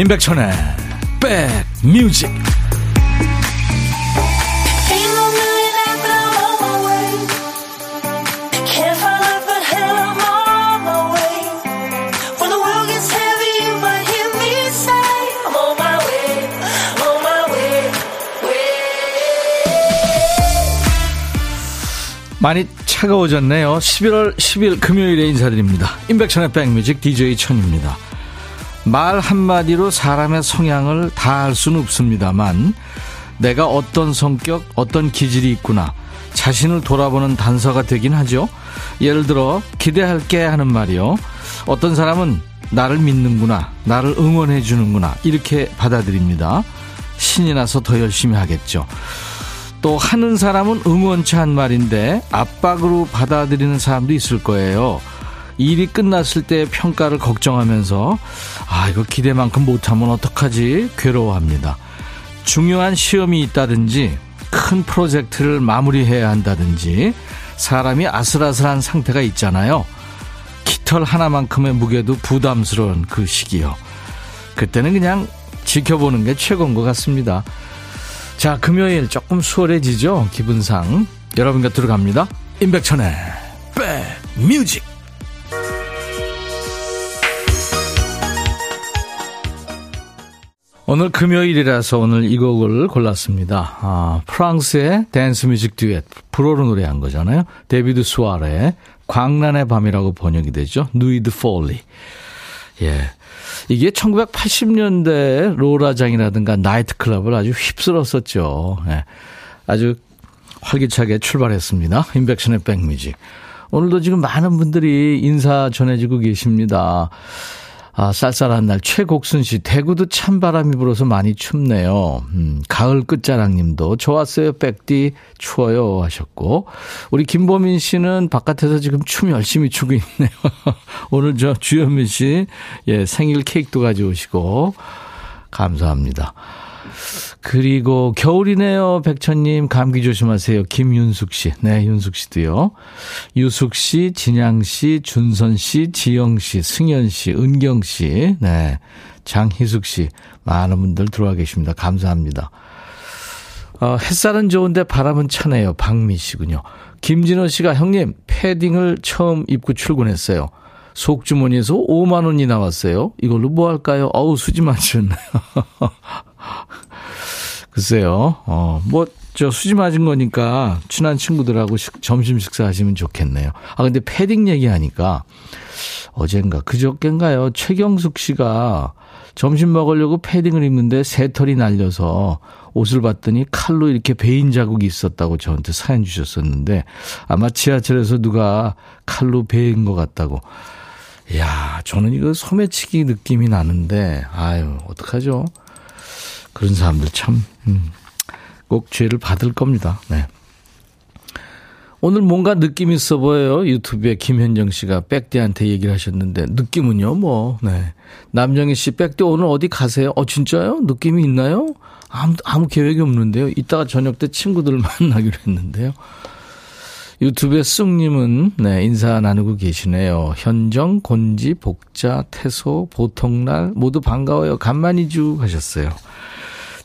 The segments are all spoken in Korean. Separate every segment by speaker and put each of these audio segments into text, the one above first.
Speaker 1: 임백천의 백뮤직 많이 차가워졌네요. 11월 10일 금요일에 인사드립니다. 임백천의 백뮤직 DJ 천입니다. 말 한마디로 사람의 성향을 다 알 수는 없습니다만 내가 어떤 성격, 어떤 기질이 있구나 자신을 돌아보는 단서가 되긴 하죠. 예를 들어 기대할게 하는 말이요. 어떤 사람은 나를 믿는구나, 나를 응원해 주는구나 이렇게 받아들입니다. 신이 나서 더 열심히 하겠죠. 또 하는 사람은 응원치 한 말인데 압박으로 받아들이는 사람도 있을 거예요. 일이 끝났을 때 평가를 걱정하면서 아 이거 기대만큼 못하면 어떡하지 괴로워합니다. 중요한 시험이 있다든지 큰 프로젝트를 마무리해야 한다든지 사람이 아슬아슬한 상태가 있잖아요. 깃털 하나만큼의 무게도 부담스러운 그 시기요. 그때는 그냥 지켜보는 게 최고인 것 같습니다. 자, 금요일 조금 수월해지죠? 기분상. 여러분 곁으로 갑니다. 임백천의 백뮤직. 오늘 금요일이라서 오늘 이 곡을 골랐습니다. 아, 프랑스의 댄스 뮤직 듀엣, 불어로 노래한 거잖아요. Début de Soirée의 광란의 밤이라고 번역이 되죠. Nuit de folie. 예. 이게 1980년대 로라장이라든가 나이트클럽을 아주 휩쓸었었죠. 예. 아주 활기차게 출발했습니다. 인백션의 백뮤직. 오늘도 지금 많은 분들이 인사 전해지고 계십니다. 아, 쌀쌀한 날 최곡순 씨 대구도 찬바람이 불어서 많이 춥네요. 음, 가을 끝자락 님도 좋았어요. 백디 추워요 하셨고 우리 김보민 씨는 바깥에서 지금 춤 열심히 추고 있네요. 오늘 저 주현민 씨 예, 생일 케이크도 가져오시고 감사합니다. 그리고 겨울이네요, 백천님. 감기 조심하세요. 김윤숙 씨. 네, 윤숙 씨도요. 유숙 씨, 진양 씨, 준선 씨, 지영 씨, 승현 씨, 은경 씨. 네. 장희숙 씨. 많은 분들 들어와 계십니다. 감사합니다. 어, 햇살은 좋은데 바람은 차네요. 박미 씨군요. 김진호 씨가 형님, 패딩을 처음 입고 출근했어요. 속주머니에서 5만 원이 나왔어요. 이걸로 뭐 할까요? 어우, 수지 맞으셨네요. 글쎄요. 어, 뭐, 저 수지 맞은 거니까 친한 친구들하고 식, 점심 식사하시면 좋겠네요. 아, 근데 패딩 얘기하니까 어젠가, 그저께인가요? 최경숙 씨가 점심 먹으려고 패딩을 입는데 새털이 날려서 옷을 봤더니 칼로 이렇게 베인 자국이 있었다고 저한테 사연 주셨었는데 아마 지하철에서 누가 칼로 베인 것 같다고. 야 저는 이거 소매치기 느낌이 나는데, 아유, 어떡하죠? 그런 사람들 참, 음, 꼭 죄를 받을 겁니다. 네. 오늘 뭔가 느낌 있어 보여요. 유튜브에 김현정 씨가 백대한테 얘기를 하셨는데, 느낌은요, 뭐, 네. 남정희 씨, 백대 오늘 어디 가세요? 어, 진짜요? 느낌이 있나요? 아무, 아무 계획이 없는데요. 이따가 저녁 때 친구들을 만나기로 했는데요. 유튜브에 쑥님은, 네, 인사 나누고 계시네요. 현정, 곤지, 복자, 태소, 보통날, 모두 반가워요. 간만이주 하셨어요.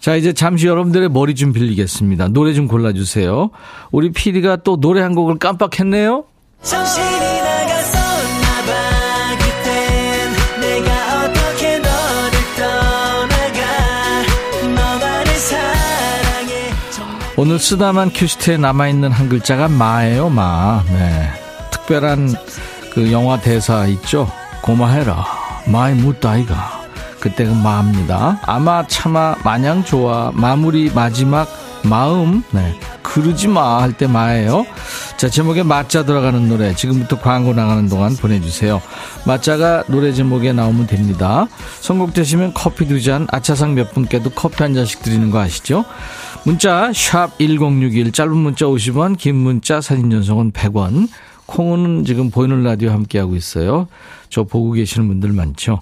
Speaker 1: 자, 이제 잠시 여러분들의 머리 좀 빌리겠습니다. 노래 좀 골라주세요. 우리 피디가 또 노래 한 곡을 깜빡했네요? 오늘 쓰다만 큐시트에 남아있는 한 글자가 마예요, 마. 네. 특별한 그 영화 대사 있죠? 고마해라. 마이 무따 아이가. 그때가 마입니다. 아마 차마 마냥 좋아 마무리 마지막 마음 네 그러지 마 할 때 마예요. 자 제목에 마 자 들어가는 노래 지금부터 광고 나가는 동안 보내주세요. 마 자가 노래 제목에 나오면 됩니다. 선곡되시면 커피 두 잔 아차상 몇 분께도 커피 한 잔씩 드리는 거 아시죠? 문자 샵1061 짧은 문자 50원 긴 문자 사진 전송은 100원 콩은 지금 보이는 라디오 함께하고 있어요. 저 보고 계시는 분들 많죠.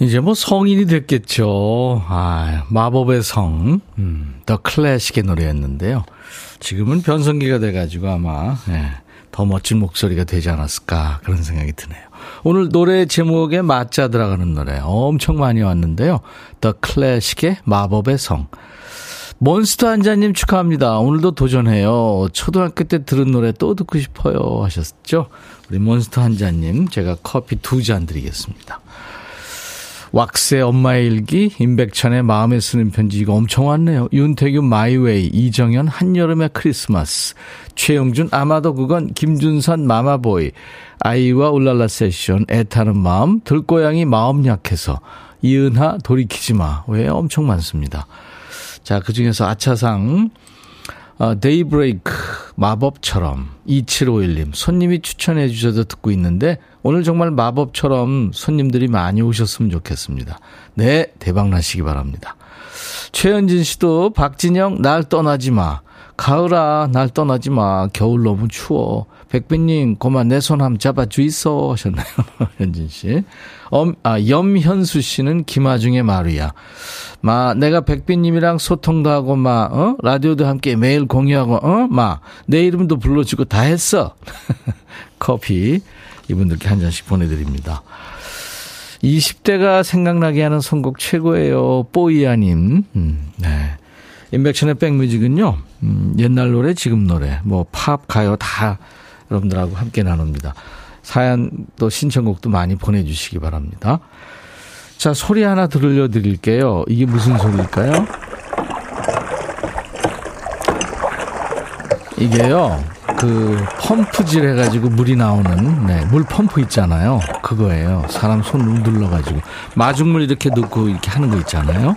Speaker 1: 이제 뭐 성인이 됐겠죠. 아, 마법의 성, 음, 더 클래식의 노래였는데요. 지금은 변성기가 돼가지고 아마, 예, 더 멋진 목소리가 되지 않았을까 그런 생각이 드네요. 오늘 노래 제목에 마 자 들어가는 노래 엄청 많이 왔는데요. 더 클래식의 마법의 성. 몬스터 한자님 축하합니다. 오늘도 도전해요. 초등학교 때 들은 노래 또 듣고 싶어요 하셨죠? 우리 몬스터 한자님 제가 커피 두 잔 드리겠습니다. 왁스의 엄마의 일기, 임백천의 마음에 쓰는 편지 이거 엄청 왔네요. 윤태규 My Way, 이정현 한여름의 크리스마스, 최영준 아마도 그건 김준선 마마보이, 아이와 울랄라 세션, 애타는 마음, 들고양이 마음 약해서, 이은하 돌이키지 마. 왜 엄청 많습니다. 자, 그 중에서 아차상, 어, 데이브레이크, 마법처럼, 2751님, 손님이 추천해 주셔서 듣고 있는데, 오늘 정말 마법처럼 손님들이 많이 오셨으면 좋겠습니다. 네, 대박 나시기 바랍니다. 최현진 씨도 박진영, 날 떠나지 마. 가을아, 날 떠나지 마. 겨울 너무 추워. 백빈님, 고만 내손 한번 잡아 주이소. 하셨나요? 현진 씨. 엄, 아, 염현수 씨는 김아중의 마루야. 마, 내가 백빈님이랑 소통도 하고, 마, 어? 라디오도 함께 매일 공유하고, 어? 마, 내 이름도 불러주고 다 했어. 커피 이분들께 한 잔씩 보내드립니다. 20대가 생각나게 하는 선곡 최고예요. 뽀이아님. 음, 네. 인백션의 백뮤직은요, 음, 옛날 노래, 지금 노래, 뭐, 팝, 가요 다 여러분들하고 함께 나눕니다. 사연 또 신청곡도 많이 보내주시기 바랍니다. 자, 소리 하나 들려 드릴게요. 이게 무슨 소리일까요? 이게요, 그, 펌프질 해가지고 물이 나오는, 네, 물 펌프 있잖아요. 그거예요. 사람 손 눌러가지고. 마중물 이렇게 넣고 이렇게 하는 거 있잖아요.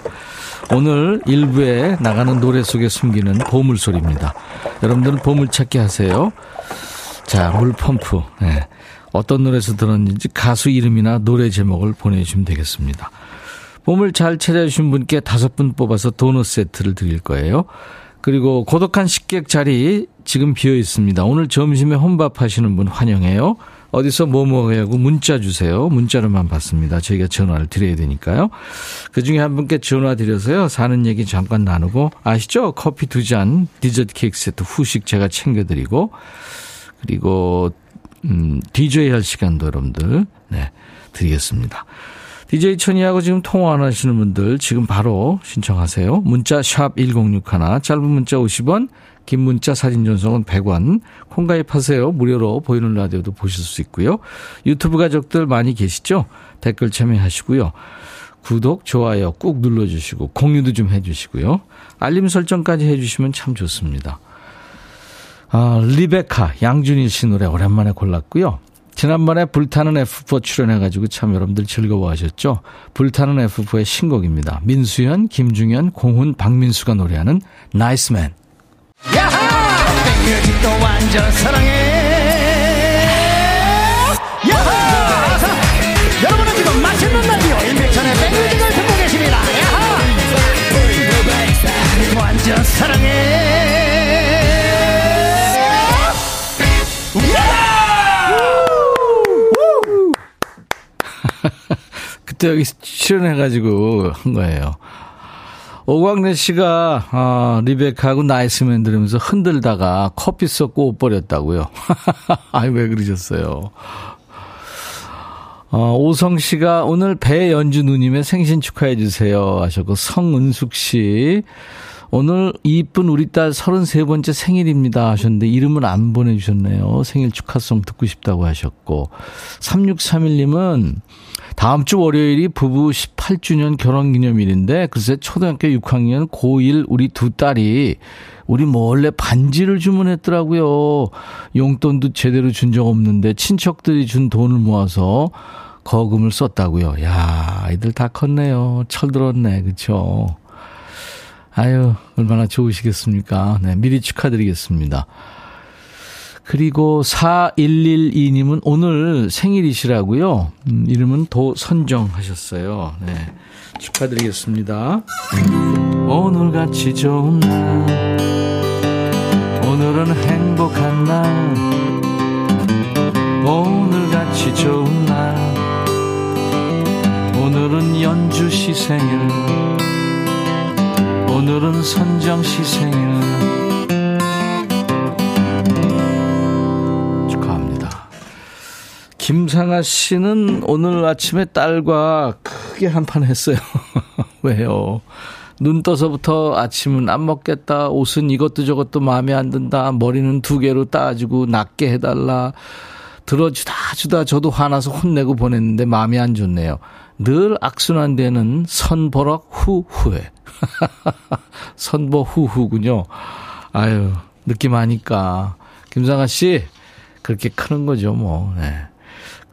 Speaker 1: 오늘 일부에 나가는 노래 속에 숨기는 보물소리입니다. 여러분들은 보물찾기 하세요. 자, 물 펌프. 네. 어떤 노래에서 들었는지 가수 이름이나 노래 제목을 보내주시면 되겠습니다. 보물 잘 찾아주신 분께 다섯 분 뽑아서 도넛 세트를 드릴 거예요. 그리고 고독한 식객 자리 지금 비어 있습니다. 오늘 점심에 혼밥 하시는 분 환영해요. 어디서 뭐 먹어야고 문자 주세요. 문자로만 받습니다. 저희가 전화를 드려야 되니까요. 그 중에 한 분께 전화 드려서요. 사는 얘기 잠깐 나누고 아시죠? 커피 두 잔, 디저트 케이크 세트 후식 제가 챙겨드리고 그리고 음, DJ 할 시간도 여러분들 네, 드리겠습니다. DJ 천이하고 지금 통화 안 하시는 분들 지금 바로 신청하세요. 문자 샵 1061, 짧은 문자 50원, 긴 문자 사진 전송은 100원. 콩 가입하세요. 무료로 보이는 라디오도 보실 수 있고요. 유튜브 가족들 많이 계시죠? 댓글 참여하시고요. 구독, 좋아요 꾹 눌러주시고 공유도 좀 해주시고요. 알림 설정까지 해주시면 참 좋습니다. 아, 리베카, 양준일 씨 노래 오랜만에 골랐고요. 지난번에 불타는 F4 출연해가지고 참 여러분들 즐거워하셨죠? 불타는 F4의 신곡입니다. 민수현, 김중현, 공훈, 박민수가 노래하는 나이스맨. 야하! 백뮤직도 완전 사랑해! 야하! 여러분은 지금 맛있는 라디오 임백천의 백뮤직을 듣고 계십니다. 야하! 완전 사랑해! 그때 여기 출연해가지고 한 거예요. 오광래 씨가 어, 리베카하고 나이스맨 들으면서 흔들다가 커피 쏟고 옷 버렸다고요. 아이 왜 그러셨어요? 어, 오성 씨가 오늘 배연주 누님의 생신 축하해 주세요 하셨고 성은숙 씨 오늘 이쁜 우리 딸 33번째 생일입니다 하셨는데 이름은 안 보내주셨네요. 생일 축하송 듣고 싶다고 하셨고 3631님은 다음 주 월요일이 부부 18주년 결혼기념일인데 글쎄 초등학교 6학년 고1 우리 두 딸이 우리 몰래 반지를 주문했더라고요. 용돈도 제대로 준 적 없는데 친척들이 준 돈을 모아서 거금을 썼다고요. 야, 아이들 다 컸네요. 철들었네. 그쵸? 아유, 얼마나 좋으시겠습니까? 네, 미리 축하드리겠습니다. 그리고 4112님은 오늘 생일이시라고요. 음, 이름은 도선정 하셨어요. 네. 축하드리겠습니다. 오늘같이 좋은 날 오늘은 행복한 날 오늘같이 좋은 날 오늘은 연주 시 생일 오늘은 선정 시 생일 김상아 씨는 오늘 아침에 딸과 크게 한판 했어요. 왜요? 눈 떠서부터 아침은 안 먹겠다. 옷은 이것도 저것도 마음에 안 든다. 머리는 두 개로 따지고 낮게 해달라. 들어주다 주다 저도 화나서 혼내고 보냈는데 마음이 안 좋네요. 늘 악순환 되는 선보락 후후에. 선보 후후군요. 아유, 느낌 아니까. 김상아 씨, 그렇게 크는 거죠, 뭐. 네.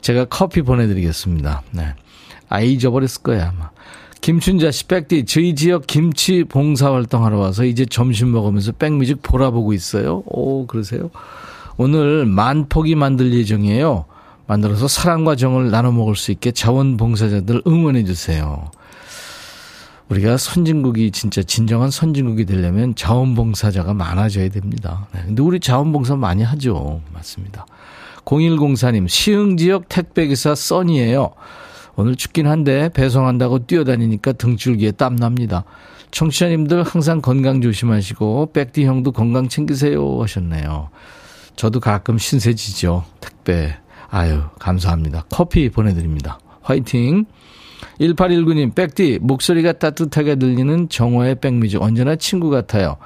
Speaker 1: 제가 커피 보내드리겠습니다. 네. 아, 잊어버렸을 거야, 아마. 김춘자 씨, 백디, 저희 지역 김치 봉사활동 하러 와서 이제 점심 먹으면서 백뮤직 보라보고 있어요. 오, 그러세요? 오늘 만 포기 만들 예정이에요. 만들어서 사랑과 정을 나눠 먹을 수 있게 자원봉사자들 응원해 주세요. 우리가 선진국이 진짜 진정한 선진국이 되려면 자원봉사자가 많아져야 됩니다. 네. 근데 우리 자원봉사 많이 하죠. 맞습니다. 0104님, 시흥지역 택배기사 써니예요. 오늘 춥긴 한데 배송한다고 뛰어다니니까 등줄기에 땀납니다. 청취자님들 항상 건강 조심하시고 백디 형도 건강 챙기세요 하셨네요. 저도 가끔 신세지죠. 택배. 아유, 감사합니다. 커피 보내드립니다. 화이팅! 1819님, 백디, 목소리가 따뜻하게 들리는 정호의 백미즈 언제나 친구 같아요.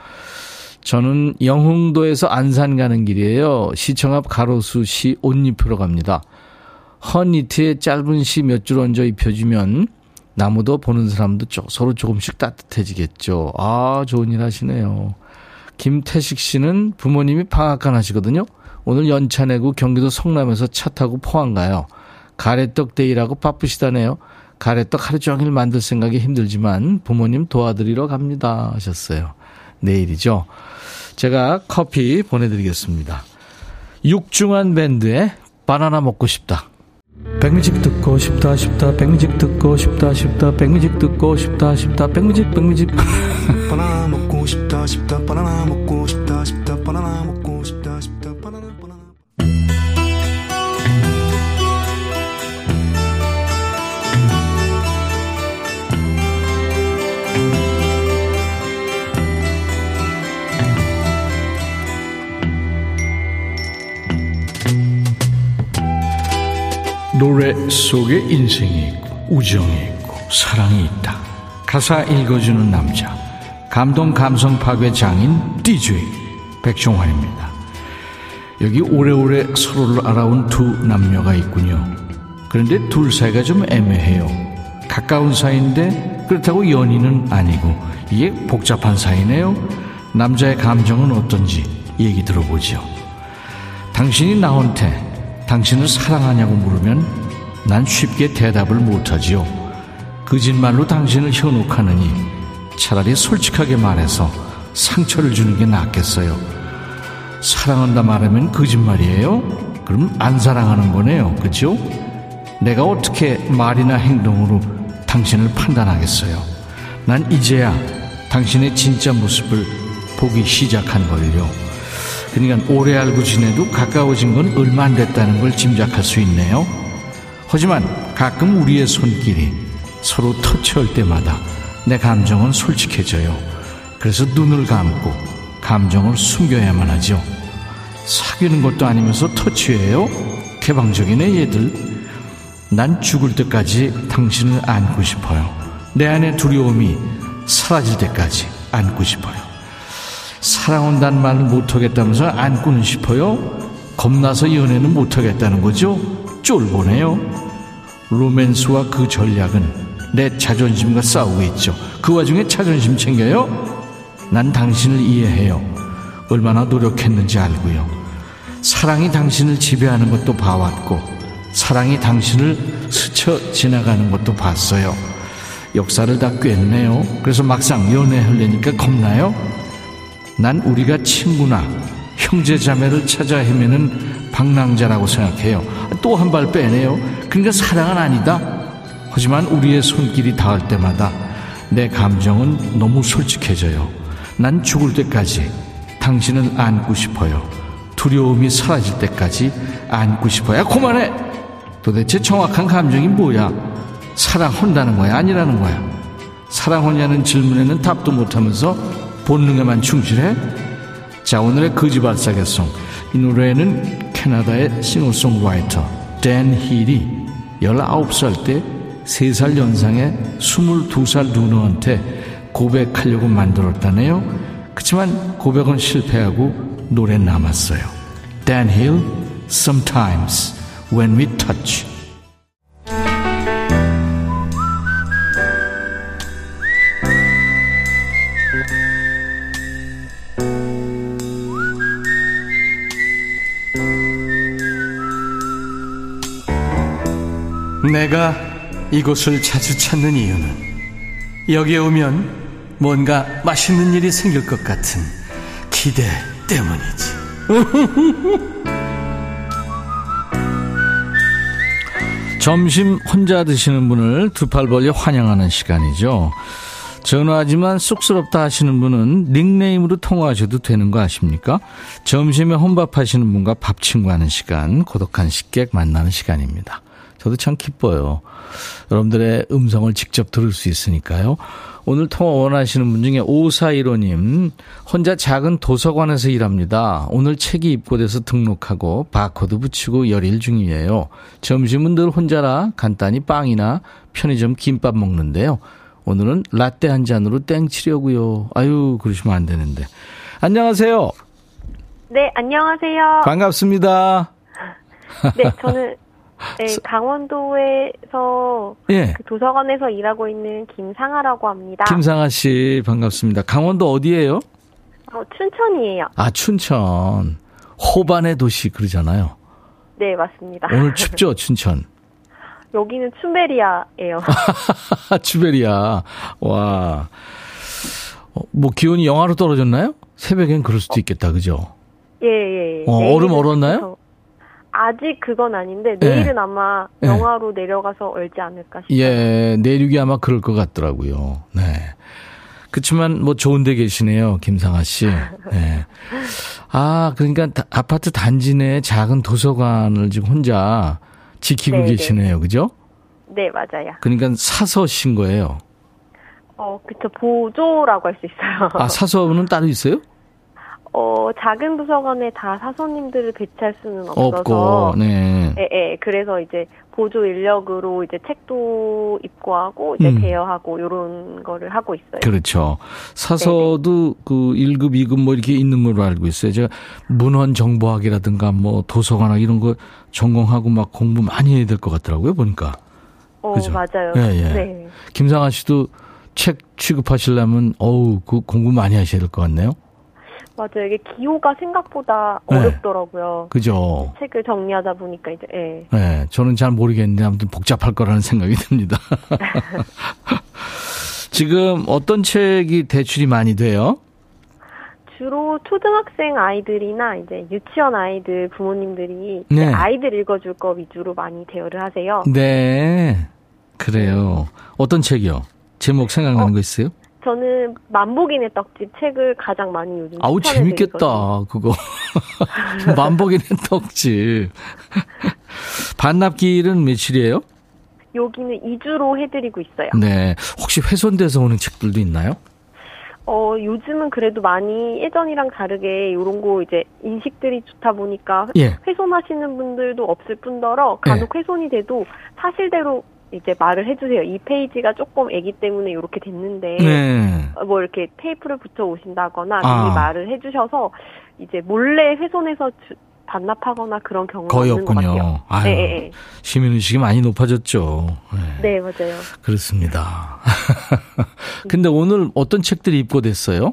Speaker 1: 저는 영흥도에서 안산 가는 길이에요. 시청 앞 가로수 시 옷 입히러 갑니다. 헌 니트에 짧은 시 몇 줄 얹어 입혀주면 나무도 보는 사람도 서로 조금씩 따뜻해지겠죠. 아, 좋은 일 하시네요. 김태식 씨는 부모님이 방앗간 하시거든요. 오늘 연차 내고 경기도 성남에서 차 타고 포항 가요. 가래떡 day라고 바쁘시다네요. 가래떡 하루 종일 만들 생각에 힘들지만 부모님 도와드리러 갑니다 하셨어요. 내일이죠. 제가 커피 보내드리겠습니다. 육중완밴드의 바나나 먹고 싶다. 백뮤직 듣고 싶다 싶다 백뮤직 듣고 싶다 싶다 백뮤직 듣고 싶다 싶다 백뮤직 백뮤직 바나나 먹고 싶다 싶다 바나나 먹고 싶다 싶다 바나나 먹고 노래 속에 인생이 있고 우정이 있고 사랑이 있다. 가사 읽어주는 남자 감동 감성 파괴 장인 DJ 백종환입니다. 여기 오래오래 서로를 알아온 두 남녀가 있군요. 그런데 둘 사이가 좀 애매해요. 가까운 사이인데 그렇다고 연인은 아니고 이게 복잡한 사이네요. 남자의 감정은 어떤지 얘기 들어보죠. 당신이 나한테 당신을 사랑하냐고 물으면 난 쉽게 대답을 못하지요. 거짓말로 당신을 현혹하느니 차라리 솔직하게 말해서 상처를 주는 게 낫겠어요. 사랑한다 말하면 거짓말이에요? 그럼 안 사랑하는 거네요. 그죠? 내가 어떻게 말이나 행동으로 당신을 판단하겠어요? 난 이제야 당신의 진짜 모습을 보기 시작한 걸요. 그러니까 오래 알고 지내도 가까워진 건 얼마 안 됐다는 걸 짐작할 수 있네요. 하지만 가끔 우리의 손길이 서로 터치할 때마다 내 감정은 솔직해져요. 그래서 눈을 감고 감정을 숨겨야만 하죠. 사귀는 것도 아니면서 터치해요? 개방적이네 얘들. 난 죽을 때까지 당신을 안고 싶어요. 내 안의 두려움이 사라질 때까지 안고 싶어요. 사랑한다는 말을 못하겠다면서 안고는 싶어요? 겁나서 연애는 못하겠다는 거죠? 쫄보네요. 로맨스와 그 전략은 내 자존심과 싸우고 있죠. 그 와중에 자존심 챙겨요? 난 당신을 이해해요. 얼마나 노력했는지 알고요. 사랑이 당신을 지배하는 것도 봐왔고, 사랑이 당신을 스쳐 지나가는 것도 봤어요. 역사를 다 꿰었네요. 그래서 막상 연애하려니까 겁나요? 난 우리가 친구나 형제 자매를 찾아 헤매는 방랑자라고 생각해요. 또 한 발 빼네요. 그러니까 사랑은 아니다. 하지만 우리의 손길이 닿을 때마다 내 감정은 너무 솔직해져요. 난 죽을 때까지 당신을 안고 싶어요. 두려움이 사라질 때까지 안고 싶어요. 야, 그만해! 도대체 정확한 감정이 뭐야? 사랑한다는 거야? 아니라는 거야? 사랑하냐는 질문에는 답도 못하면서 본능에만 충실해? 자, 오늘의 거지발싸개 song. 이 노래는 캐나다의 싱어송라이터 댄 힐이 19살 때 3살 연상의 22살 누나한테 고백하려고 만들었다네요. 그렇지만 고백은 실패하고 노래 남았어요. 댄 힐, Sometimes When We Touch.
Speaker 2: 내가 이곳을 자주 찾는 이유는 여기에 오면 뭔가 맛있는 일이 생길 것 같은 기대 때문이지.
Speaker 1: 점심 혼자 드시는 분을 두 팔 벌려 환영하는 시간이죠. 전화하지만 쑥스럽다 하시는 분은 닉네임으로 통화하셔도 되는 거 아십니까? 점심에 혼밥하시는 분과 밥 친구하는 시간, 고독한 식객 만나는 시간입니다. 저도 참 기뻐요. 여러분들의 음성을 직접 들을 수 있으니까요. 오늘 통화 원하시는 분 중에 5415님, 혼자 작은 도서관에서 일합니다. 오늘 책이 입고돼서 등록하고 바코드 붙이고 열일 중이에요. 점심은 늘 혼자라 간단히 빵이나 편의점 김밥 먹는데요. 오늘은 라떼 한 잔으로 땡 치려고요. 아유, 그러시면 안 되는데. 안녕하세요.
Speaker 3: 네, 안녕하세요.
Speaker 1: 반갑습니다.
Speaker 3: 네, 저는 네, 강원도에서 예. 그 도서관에서 일하고 있는 김상아라고 합니다.
Speaker 1: 김상아 씨 반갑습니다. 강원도 어디예요?
Speaker 3: 어, 춘천이에요.
Speaker 1: 아, 춘천. 호반의 도시 그러잖아요.
Speaker 3: 네, 맞습니다.
Speaker 1: 오늘 춥죠, 춘천?
Speaker 3: 여기는 춘베리아예요.
Speaker 1: 춘베리아. 와. 어, 뭐 기온이 영하로 떨어졌나요? 새벽엔 그럴 수도 있겠다. 그죠?
Speaker 3: 예, 예. 예.
Speaker 1: 어, 얼음 얼었나요?
Speaker 3: 아직 그건 아닌데 네. 내일은 네. 아마 영하로 네. 내려가서 얼지 않을까 싶어요.
Speaker 1: 예, 내륙이 아마 그럴 것 같더라고요. 네. 그렇지만 뭐 좋은데 계시네요, 김상아 씨. 네. 아, 그러니까 아파트 단지 내 작은 도서관을 지금 혼자 지키고 네, 네. 계시네요, 그죠?
Speaker 3: 네, 맞아요.
Speaker 1: 그러니까 사서 신 거예요.
Speaker 3: 어, 그쵸. 보조라고 할 수 있어요.
Speaker 1: 아, 사서는 따로 있어요?
Speaker 3: 어, 작은 도서관에 다 사서님들을 배치할 수는 없어서.
Speaker 1: 없고, 네.
Speaker 3: 예, 예. 그래서 이제 보조 인력으로 이제 책도 입고하고, 이제 음. 대여하고, 요런 거를 하고 있어요.
Speaker 1: 그렇죠. 사서도 네네. 그 1급, 2급 뭐 이렇게 있는 걸로 알고 있어요. 제가 문헌 정보학이라든가 뭐 도서관학 이런 거 전공하고 막 공부 많이 해야 될 것 같더라고요, 보니까.
Speaker 3: 어, 그죠? 맞아요.
Speaker 1: 예, 예. 네. 김상아 씨도 책 취급하시려면, 어우, 그 공부 많이 하셔야 될 것 같네요.
Speaker 3: 맞아요. 이게 기호가 생각보다 네. 어렵더라고요.
Speaker 1: 그죠.
Speaker 3: 책을 정리하다 보니까 이제, 예.
Speaker 1: 네. 저는 잘 모르겠는데 아무튼 복잡할 거라는 생각이 듭니다. 지금 어떤 책이 대출이 많이 돼요?
Speaker 3: 주로 초등학생 아이들이나 이제 유치원 아이들 부모님들이 네. 아이들 읽어줄 거 위주로 많이 대여를 하세요.
Speaker 1: 네. 그래요. 어떤 책이요? 제목 생각나는 어, 거 있어요?
Speaker 3: 저는 만복인의 떡집 책을 가장 많이 요즘
Speaker 1: 아우 재밌겠다 그거 만복인의 떡집 반납기일은 며칠이에요?
Speaker 3: 여기는 2주로 해드리고 있어요.
Speaker 1: 네 혹시 훼손돼서 오는 책들도 있나요?
Speaker 3: 어 요즘은 그래도 많이 예전이랑 다르게 이런 거 이제 인식들이 좋다 보니까 예. 훼손하시는 분들도 없을 뿐더러 간혹 예. 훼손이 돼도 사실대로 이제 말을 해주세요. 이 페이지가 조금 애기 때문에 이렇게 됐는데 네. 뭐 이렇게 테이프를 붙여 오신다거나 아. 미리 말을 해주셔서 이제 몰래 훼손해서 주, 반납하거나 그런 경우가 거의 없군요. 아유, 네, 네.
Speaker 1: 시민 의식이 많이 높아졌죠.
Speaker 3: 네, 네 맞아요.
Speaker 1: 그렇습니다. 근데 오늘 어떤 책들이 입고됐어요?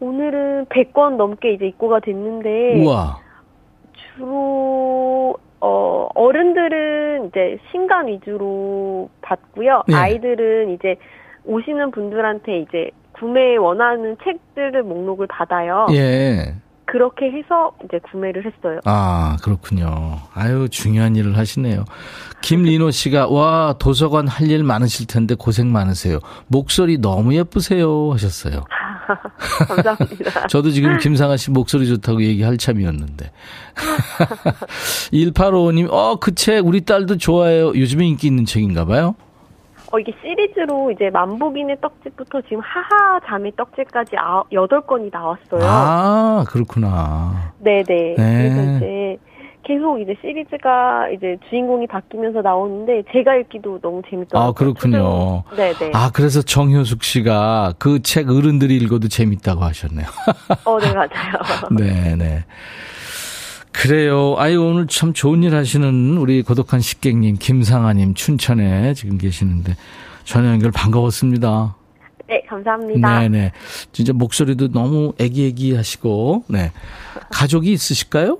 Speaker 3: 오늘은 100권 넘게 이제 입고가 됐는데
Speaker 1: 우와.
Speaker 3: 주로 어, 어른들은 이제 신간 위주로 받고요. 네. 아이들은 이제 오시는 분들한테 이제 구매 원하는 책들을 목록을 받아요.
Speaker 1: 예.
Speaker 3: 그렇게 해서 이제 구매를 했어요.
Speaker 1: 아, 그렇군요. 아유, 중요한 일을 하시네요. 김리노 씨가, 와, 도서관 할 일 많으실 텐데 고생 많으세요. 목소리 너무 예쁘세요. 하셨어요.
Speaker 3: 감사합니다.
Speaker 1: 저도 지금 김상아 씨 목소리 좋다고 얘기할 참이었는데. 1855님, 어, 그 책 우리 딸도 좋아해요. 요즘에 인기 있는 책인가 봐요.
Speaker 3: 어, 이게 시리즈로 이제 만복인의 떡집부터 지금 하하 자매 떡집까지 아, 8건이 나왔어요.
Speaker 1: 아, 그렇구나.
Speaker 3: 네네. 네. 그래서 이제 계속 이제 시리즈가 이제 주인공이 바뀌면서 나오는데 제가 읽기도 너무 재밌더라고요.
Speaker 1: 아, 그렇군요.
Speaker 3: 네 네.
Speaker 1: 아, 그래서 정효숙 씨가 그 책 어른들이 읽어도 재밌다고 하셨네요.
Speaker 3: 어, 네, 맞아요.
Speaker 1: 네 네. 그래요. 아유, 오늘 참 좋은 일 하시는 우리 고독한 식객님, 김상아님, 춘천에 지금 계시는데, 전화 연결 반가웠습니다.
Speaker 3: 네, 감사합니다.
Speaker 1: 네네. 진짜 목소리도 너무 애기애기 하시고, 네. 가족이 있으실까요?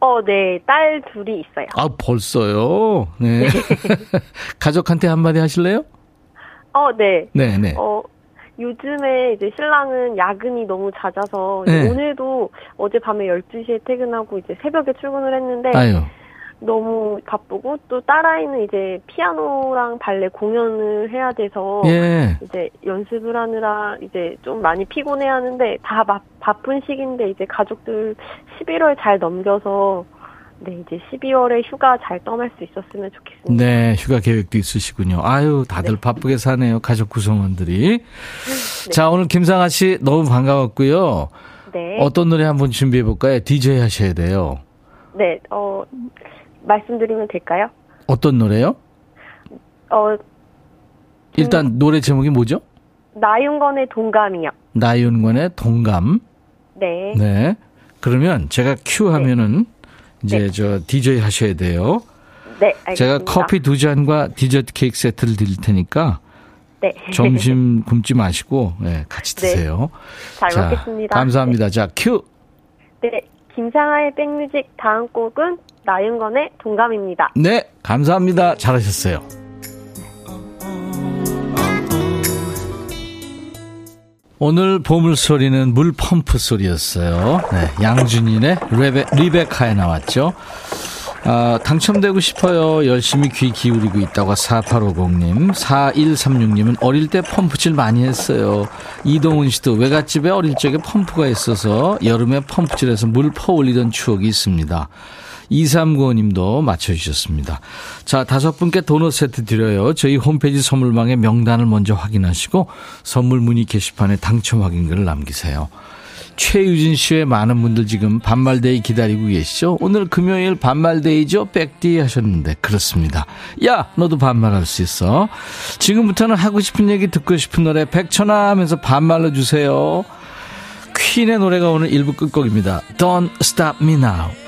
Speaker 3: 어, 네. 딸 둘이 있어요.
Speaker 1: 아, 벌써요? 네. 네. 가족한테 한마디 하실래요?
Speaker 3: 어, 네.
Speaker 1: 네 네.
Speaker 3: 어, 요즘에 이제 신랑은 야근이 너무 잦아서 네. 오늘도 어젯밤에 12시에 퇴근하고 이제 새벽에 출근을 했는데 아유. 너무 바쁘고 또 딸아이는 이제 피아노랑 발레 공연을 해야 돼서 예. 이제 연습을 하느라 이제 좀 많이 피곤해 하는데 다 바, 바쁜 시기인데 이제 가족들 11월 잘 넘겨서 네, 이제 12월에 휴가 잘 떠날 수 있었으면 좋겠습니다.
Speaker 1: 네, 휴가 계획도 있으시군요. 아유, 다들 네. 바쁘게 사네요. 가족 구성원들이. 네. 자, 오늘 김상아 씨 너무 반가웠고요. 네. 어떤 노래 한번 준비해 볼까요? DJ 하셔야 돼요.
Speaker 3: 네, 어, 말씀드리면 될까요?
Speaker 1: 어떤 노래요?
Speaker 3: 어,
Speaker 1: 일단 음, 노래 제목이 뭐죠?
Speaker 3: 나윤건의 동감이요.
Speaker 1: 나윤권의 동감.
Speaker 3: 네.
Speaker 1: 네. 그러면 제가 큐 하면은 네. 이제 네. 저 DJ 하셔야 돼요.
Speaker 3: 네, 알겠습니다.
Speaker 1: 제가 커피 두 잔과 디저트 케이크 세트를 드릴 테니까 네. 점심 굶지 마시고 네, 같이 네. 드세요.
Speaker 3: 네. 잘 자, 먹겠습니다.
Speaker 1: 감사합니다. 네. 자, 큐.
Speaker 3: 네, 김상아의 백뮤직 다음 곡은 나윤권의 동감입니다.
Speaker 1: 네, 감사합니다. 잘하셨어요. 오늘 보물 소리는 물 펌프 소리였어요. 네, 양준인의 레베, 리베카에 나왔죠. 아, 당첨되고 싶어요. 열심히 귀 기울이고 있다고 4850님. 4136님은 어릴 때 펌프질 많이 했어요. 이동훈 씨도 외갓집에 어릴 적에 펌프가 있어서 여름에 펌프질해서 물 퍼올리던 추억이 있습니다. 2395님도 맞춰주셨습니다. 자, 다섯 분께 도넛 세트 드려요. 저희 홈페이지 선물방에 명단을 먼저 확인하시고 선물 문의 게시판에 당첨 확인글을 남기세요. 최유진 씨의 많은 분들 지금 반말데이 기다리고 계시죠? 오늘 금요일 반말데이죠? 백디 하셨는데 그렇습니다. 야 너도 반말할 수 있어. 지금부터는 하고 싶은 얘기 듣고 싶은 노래 백천아 하면서 반말로 주세요. 퀸의 노래가 오늘 1부 끝곡입니다. Don't stop me now.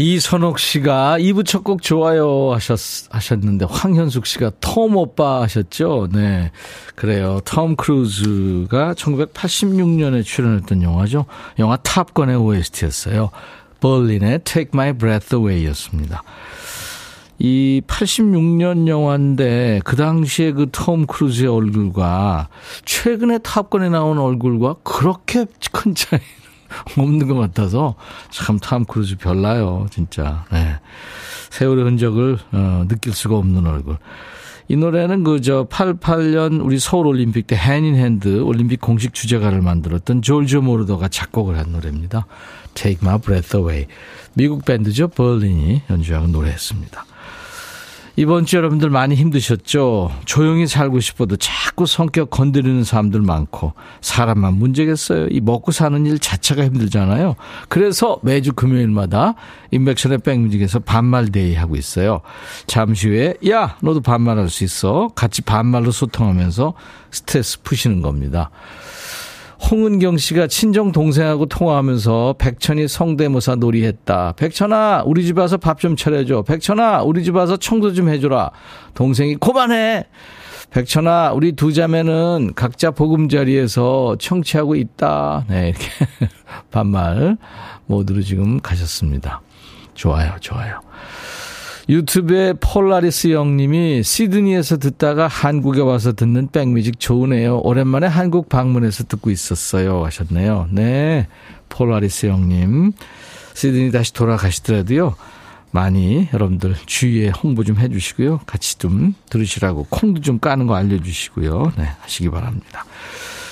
Speaker 1: 이선옥 씨가 2부 첫 곡 좋아요 하셨, 하셨는데, 황현숙 씨가 톰 오빠 하셨죠? 네. 그래요. 톰 크루즈가 1986년에 출연했던 영화죠. 영화 탑건의 OST였어요. Berlin의 Take My Breath Away 였습니다. 이 86년 영화인데 그 당시에 그 톰 크루즈의 얼굴과 최근에 탑건에 나온 얼굴과 그렇게 큰 차이 없는 것 같아서 참 탐 크루즈 별나요, 진짜. 네. 세월의 흔적을 어, 느낄 수가 없는 얼굴. 이 노래는 그 저 88년 우리 서울 올림픽 때 Hand in Hand 올림픽 공식 주제가를 만들었던 조르조 모로더가 작곡을 한 노래입니다. Take My Breath Away. 미국 밴드죠. 벌린이 연주하고 노래했습니다. 이번 주 여러분들 많이 힘드셨죠? 조용히 살고 싶어도 자꾸 성격 건드리는 사람들 많고 사람만 문제겠어요. 이 먹고 사는 일 자체가 힘들잖아요. 그래서 매주 금요일마다 인백션의 백뮤직에서 반말데이 하고 있어요. 잠시 후에 야 너도 반말할 수 있어. 같이 반말로 소통하면서 스트레스 푸시는 겁니다. 홍은경 씨가 친정 동생하고 통화하면서 백천이 성대모사 놀이했다. 백천아, 우리 집 와서 밥 좀 차려줘. 백천아, 우리 집 와서 청소 좀 해줘라. 동생이 고만해. 백천아, 우리 두 자매는 각자 보금자리에서 청취하고 있다. 네, 이렇게 반말 모두로 지금 가셨습니다. 좋아요, 좋아요. 유튜브에 폴라리스 형님이 시드니에서 듣다가 한국에 와서 듣는 백뮤직 좋으네요. 오랜만에 한국 방문해서 듣고 있었어요. 하셨네요. 네. 폴라리스 형님. 시드니 다시 돌아가시더라도요. 많이 여러분들 주위에 홍보 좀 해주시고요. 같이 좀 들으시라고 콩도 좀 까는 거 알려주시고요. 네. 하시기 바랍니다.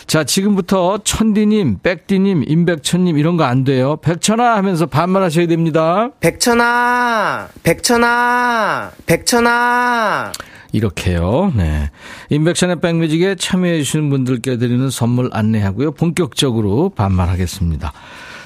Speaker 1: 자, 지금부터 천디님, 백디님, 임백천님 이런 거 안 돼요. 백천아 하면서 반말하셔야 됩니다.
Speaker 4: 백천아, 백천아, 백천아.
Speaker 1: 이렇게요. 네. 임백천의 백뮤직에 참여해주시는 분들께 드리는 선물 안내하고요. 본격적으로 반말하겠습니다.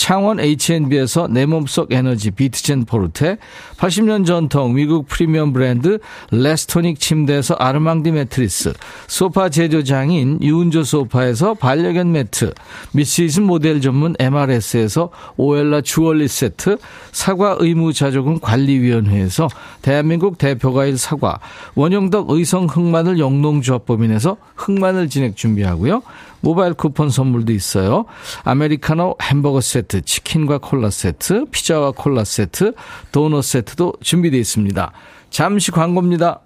Speaker 1: 창원 H&B에서 내 몸속 에너지 비트젠 포르테, 80년 전통 미국 프리미엄 브랜드 레스토닉 침대에서 아르망디 매트리스, 소파 제조장인 유운조 소파에서 반려견 매트, 미시즈 모델 전문 MRS에서 오엘라 주얼리 세트, 사과 의무자조금 관리위원회에서 대한민국 대표과일 사과, 원형덕 의성 흑마늘 영농조합법인에서 흑마늘 진액 준비하고요. 모바일 쿠폰 선물도 있어요. 아메리카노 햄버거 세트, 치킨과 콜라 세트, 피자와 콜라 세트, 도넛 세트도 준비되어 있습니다. 잠시 광고입니다.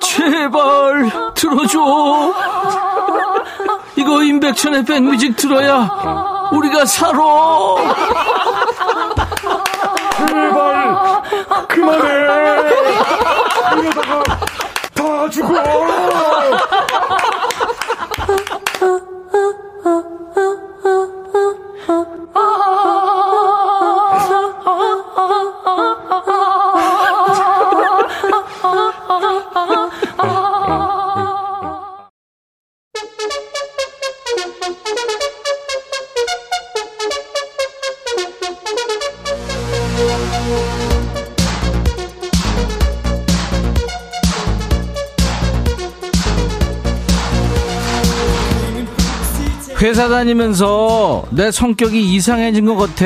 Speaker 1: 제발 들어줘. 이거 임백천의 백뮤직 들어야 우리가 살아. 회사 다니면서 내 성격이 이상해진 것 같아.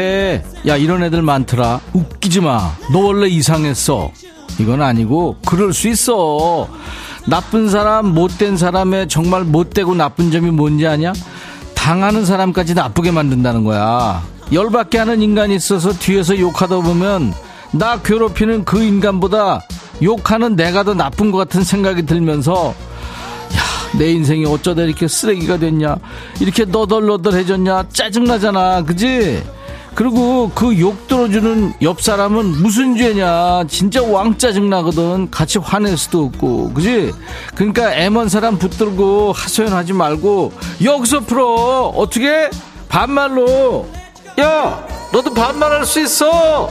Speaker 1: 야, 이런 애들 많더라. 웃기지 마. 너 원래 이상했어. 이건 아니고, 그럴 수 있어. 나쁜 사람, 못된 사람의 정말 못되고 나쁜 점이 뭔지 아냐? 당하는 사람까지 나쁘게 만든다는 거야. 열받게 하는 인간이 있어서 뒤에서 욕하다 보면, 나 괴롭히는 그 인간보다 욕하는 내가 더 나쁜 것 같은 생각이 들면서, 내 인생이 어쩌다 이렇게 쓰레기가 됐냐? 이렇게 너덜너덜해졌냐? 짜증나잖아. 그지? 그리고 그 욕 들어주는 옆 사람은 무슨 죄냐? 진짜 왕 짜증나거든. 같이 화낼 수도 없고. 그지? 그러니까 애먼 사람 붙들고 하소연하지 말고 여기서 풀어. 어떻게? 반말로. 야 너도 반말할 수 있어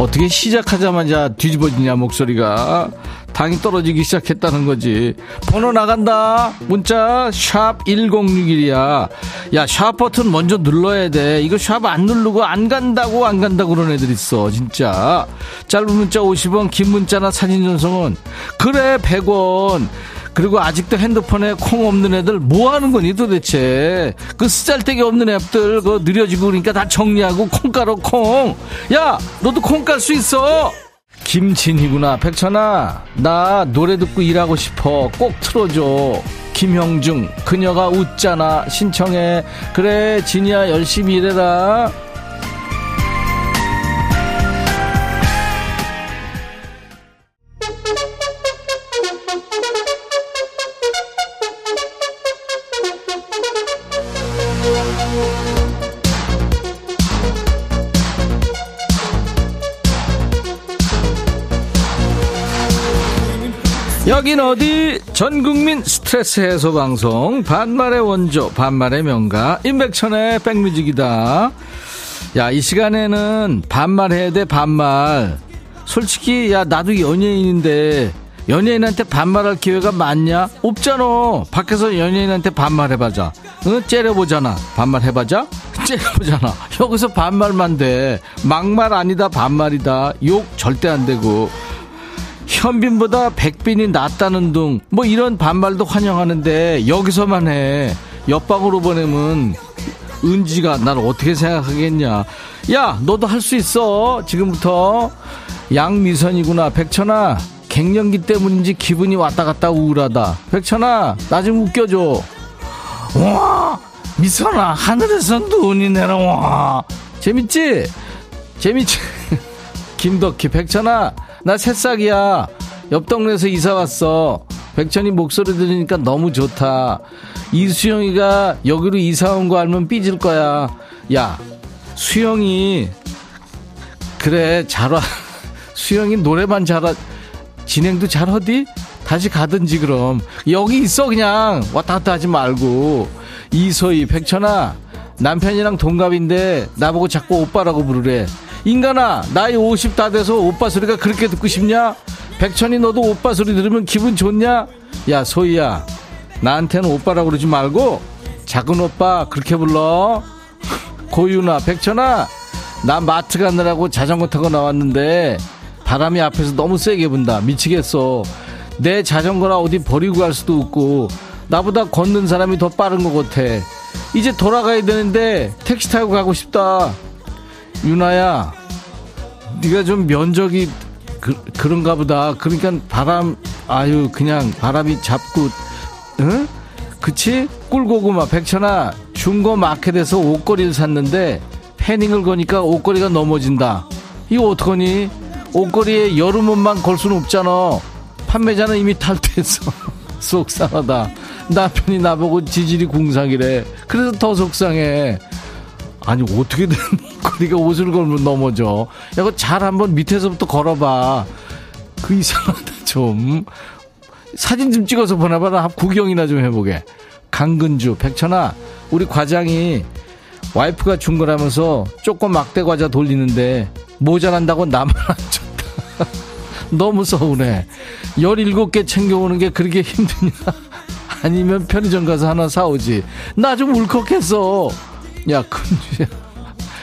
Speaker 1: 어떻게 시작하자마자 뒤집어지냐 목소리가. 당이 떨어지기 시작했다는 거지. 번호 나간다. 문자 샵 1061이야. 야 샵 버튼 먼저 눌러야 돼. 이거 샵 안 누르고 안 간다고 안 간다고 그런 애들 있어 진짜. 짧은 문자 50원 긴 문자나 사진 전송은. 그래 100원 그리고 아직도 핸드폰에 콩 없는 애들 뭐 하는 거니 도대체? 그 쓰잘데기 없는 앱들 그 느려지고 그러니까 다 정리하고 콩가루 콩. 야 너도 콩 깔 수 있어. 김진희구나 백천아. 나 노래 듣고 일하고 싶어. 꼭 틀어줘. 김형중 그녀가 웃잖아. 신청해. 그래 진이야 열심히 일해라 여긴 어디? 전국민 스트레스 해소 방송. 반말의 원조 반말의 명가. 임백천의 백뮤직이다. 야 이 시간에는 반말해야 돼 반말. 솔직히 야 나도 연예인인데 연예인한테 반말할 기회가 많냐? 없잖아. 밖에서 연예인한테 반말해봐자. 응? 째려보잖아. 반말해봐자? 째려보잖아. 여기서 반말만 돼. 막말 아니다 반말이다. 욕 절대 안 되고 현빈보다 백빈이 낫다는 둥. 뭐 이런 반말도 환영하는데 여기서만 해. 옆방으로 보내면 은지가 날 어떻게 생각하겠냐. 야 너도 할 수 있어. 지금부터. 양미선이구나. 백천아 갱년기 때문인지 기분이 왔다 갔다 우울하다. 백천아 나 좀 웃겨줘. 와 미선아 하늘에서 눈이 내려와 재밌지? 재밌지? 김덕희 백천아 나 새싹이야. 옆 동네에서 이사 왔어. 백천이 목소리 들으니까 너무 좋다. 이수영이가 여기로 이사 온 거 알면 삐질 거야. 야, 수영이, 그래, 잘 와. 수영이 노래만 잘하, 진행도 잘하디? 다시 가든지 그럼. 여기 있어, 그냥. 왔다 갔다 하지 말고. 이소희, 백천아, 남편이랑 동갑인데 나보고 자꾸 오빠라고 부르래. 인간아 나이 50 다 돼서 오빠 소리가 그렇게 듣고 싶냐? 백천이 너도 오빠 소리 들으면 기분 좋냐? 야 소희야 나한테는 오빠라고 그러지 말고 작은 오빠 그렇게 불러. 고유나 백천아 나 마트 가느라고 자전거 타고 나왔는데 바람이 앞에서 너무 세게 분다. 미치겠어. 내 자전거나 어디 버리고 갈 수도 없고 나보다 걷는 사람이 더 빠른 것 같아. 이제 돌아가야 되는데 택시 타고 가고 싶다 유나야, 네가 좀 면적이 그, 그런가 보다. 그러니까 바람, 아유, 그냥 바람이 잡고, 응? 그치? 꿀고구마, 백천아, 중고 마켓에서 옷걸이를 샀는데, 패닝을 거니까 옷걸이가 넘어진다. 이거 어떡하니? 옷걸이에 여름 옷만 걸 수는 없잖아. 판매자는 이미 탈퇴했어. 속상하다. 남편이 나보고 지질이 궁상이래. 그래서 더 속상해. 아니 어떻게 된 거리가 옷을 걸면 넘어져. 야 이거 잘 한번 밑에서부터 걸어봐. 그 이상하다 좀. 사진 좀 찍어서 보내봐라. 구경이나 좀 해보게. 강근주 백천아 우리 과장이 와이프가 준 거라면서 조금 막대 과자 돌리는데 모자란다고 나만 안 줬다. 너무 서운해. 17개 챙겨오는 게 그렇게 힘드냐? 아니면 편의점 가서 하나 사오지. 나 좀 울컥했어 야, 큰주야.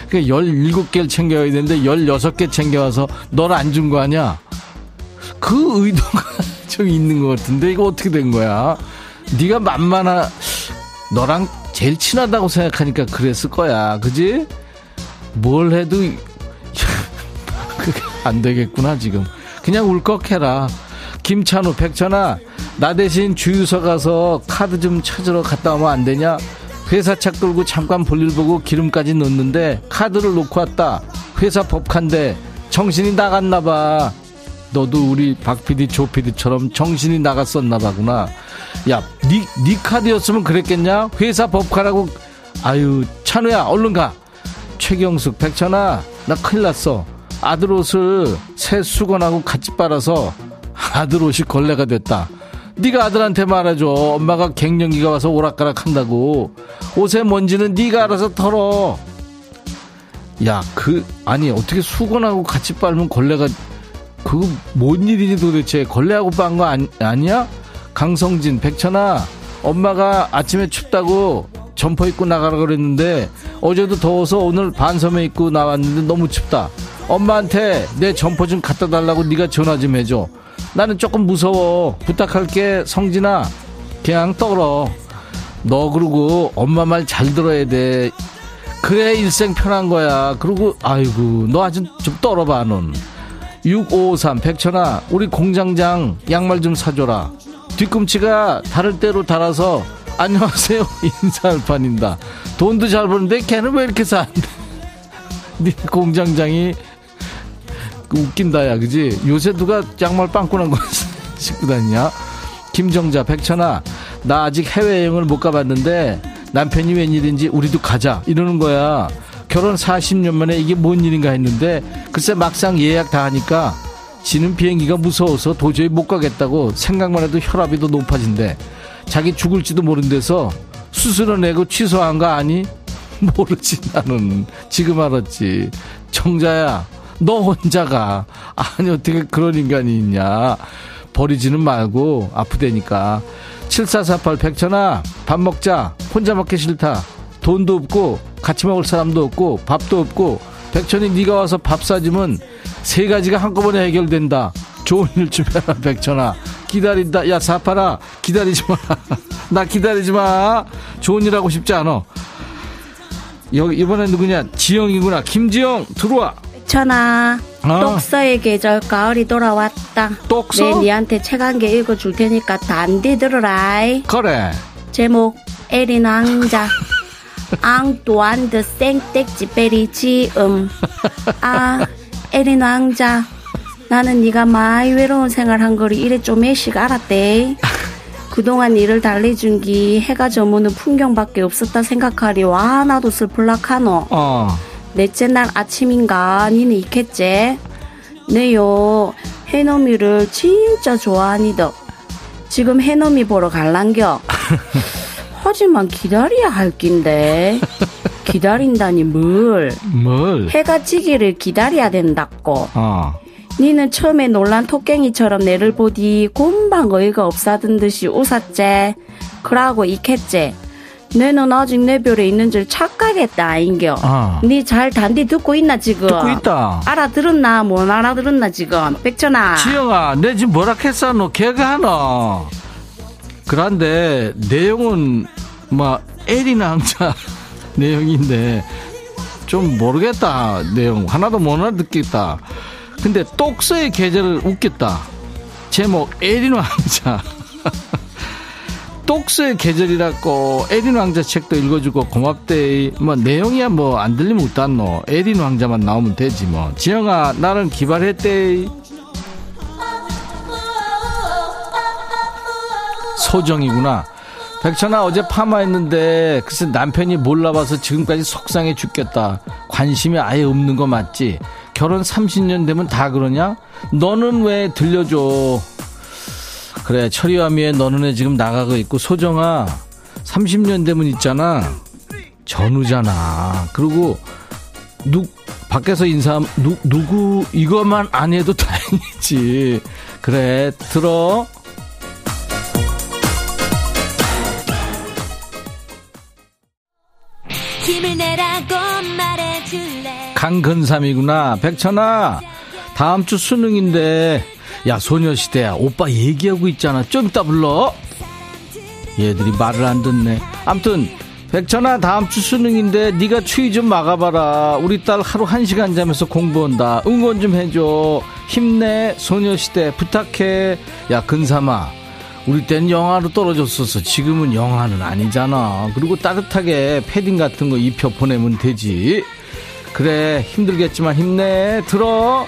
Speaker 1: 그 17개를 챙겨야 되는데 16개 챙겨와서 널 안 준 거 아니야? 그 의도가 좀 있는 것 같은데 이거 어떻게 된 거야? 네가 만만하 너랑 제일 친하다고 생각하니까 그랬을 거야. 그지? 뭘 해도 그게 안 되겠구나 지금. 그냥 울컥해라. 김찬우, 백천아, 나 대신 주유소 가서 카드 좀 찾으러 갔다 오면 안 되냐? 회사 차 끌고 잠깐 볼일 보고 기름까지 넣는데 카드를 놓고 왔다. 회사 법칸데 정신이 나갔나 봐. 너도 우리 박 PD, 조 PD처럼 정신이 나갔었나 봐구나. 야, 니, 니 카드였으면 그랬겠냐? 회사 법카라고. 아유, 찬우야, 얼른 가. 최경숙, 백천아, 나 큰일 났어. 아들 옷을 새 수건하고 같이 빨아서 아들 옷이 걸레가 됐다. 네가 아들한테 말해줘. 엄마가 갱년기가 와서 오락가락 한다고. 옷에 먼지는 네가 알아서 털어. 야, 그 아니 어떻게 수건하고 같이 빨면 걸레가 그거 뭔 일이니 도대체 걸레하고 빤 거 아니, 아니야? 강성진, 백천아, 엄마가 아침에 춥다고 점퍼 입고 나가라 그랬는데 어제도 더워서 오늘 반소매 입고 나왔는데 너무 춥다. 엄마한테 내 점퍼 좀 갖다 달라고 네가 전화 좀 해줘. 나는 조금 무서워. 부탁할게, 성진아. 그냥 떨어. 너 그러고 엄마 말 잘 들어야 돼. 그래 일생 편한 거야. 그리고 아이고 너 아주 좀 떨어봐 넌. 6553 백천아 우리 공장장 양말 좀 사줘라. 뒤꿈치가 다를 대로 달아서 안녕하세요 인사할 판인다. 돈도 잘 버는데 걔는 왜 이렇게 사는데? 네 공장장이 웃긴다, 야, 그지? 요새 누가 양말 빵꾸난 거 신고 다니냐? 김정자, 백천아, 나 아직 해외여행을 못 가봤는데 남편이 웬일인지 우리도 가자. 이러는 거야. 결혼 40년 만에 이게 뭔 일인가 했는데 글쎄 막상 예약 다 하니까 지는 비행기가 무서워서 도저히 못 가겠다고 생각만 해도 혈압이 더 높아진대. 자기 죽을지도 모른 데서 수술을 내고 취소한 거 아니? 모르지 나는 지금 알았지. 정자야 너 혼자가. 아니 어떻게 그런 인간이 있냐. 버리지는 말고 아프대니까. 7448 백천아 밥 먹자. 혼자 먹기 싫다. 돈도 없고 같이 먹을 사람도 없고 밥도 없고. 백천이 네가 와서 밥 사주면 세 가지가 한꺼번에 해결된다. 좋은 일좀 해라 백천아. 기다린다. 야 사파라. 기다리지 마나 기다리지 마. 좋은 일 하고 싶지 않아. 여기 이번엔 누구냐? 지영이구나. 김지영 들어와
Speaker 5: 천아. 어. 똑서의 계절 가을이 돌아왔다.
Speaker 1: 똑서?
Speaker 5: 내 니한테 책 한 개 읽어줄 테니까 단디 들어라
Speaker 1: 그래.
Speaker 5: 제목 에린 왕자. 앙뚜안드 생떼지 베리 지음. 아 에린 왕자. 나는 네가 많이 외로운 생활한 거를 이래 좀매씩 알았대. 그동안 일을 달래준 기 해가 저무는 풍경밖에 없었다 생각하리 와. 나도 슬플락하노. 어. 넷째 날 아침인가 니는 있겠지 네요 해놈이를 진짜 좋아하니더 지금 해놈이 보러 갈란겨 하지만 기다려야 할 낀데 기다린다니 뭘?
Speaker 1: 뭘?
Speaker 5: 해가 지기를 기다려야 된다고. 어. 니는 처음에 놀란 토깽이처럼 내를 보디 곰방 어이가 없사던 듯이 웃었제. 그러고 익했제. 내는 아직 내 별에 있는 줄 착각했다 아인겨. 어. 니잘 단디 듣고 있나 지금?
Speaker 1: 듣고 있다.
Speaker 5: 알아들었나 못 알아들었나 지금? 백천아.
Speaker 1: 지영아, 내 지금 뭐라 했어? 너 개가 하나. 그런데 내용은 뭐 에리나 왕자 내용인데 좀 모르겠다 내용 하나도 못 알아듣겠다 근데 똑서의 계절을 웃겠다 제목 에린 왕자 똑스의 계절이라고 에린 왕자 책도 읽어주고 고맙대 뭐 내용이야 뭐 안 들리면 웃단노? 에린 왕자만 나오면 되지 뭐. 지영아 나는 기발했대. 소정이구나. 백천아 어제 파마했는데 글쎄 남편이 몰라봐서 지금까지 속상해 죽겠다. 관심이 아예 없는 거 맞지? 결혼 30년 되면 다 그러냐? 너는 왜 들려줘 그래 철이와 미에 너는 애 지금 나가고 있고 소정아 30년 되면 있잖아. 전우잖아. 그리고 누 밖에서 인사 누, 누구 이것만 안 해도 다행이지. 그래 들어. 힘을 내라고 말해줄래? 강근삼이구나. 백천아 다음 주 수능인데 야 소녀시대야 오빠 얘기하고 있잖아 좀 이따 불러 얘들이 말을 안 듣네 암튼 백천아 다음 주 수능인데 네가 추위 좀 막아봐라 우리 딸 하루 한 시간 자면서 공부한다 응원 좀 해줘 힘내 소녀시대 부탁해 야 근삼아 우리 땐 영하로 떨어졌었어. 지금은 영하는 아니잖아. 그리고 따뜻하게 패딩 같은 거 입혀 보내면 되지. 그래, 힘들겠지만 힘내. 들어.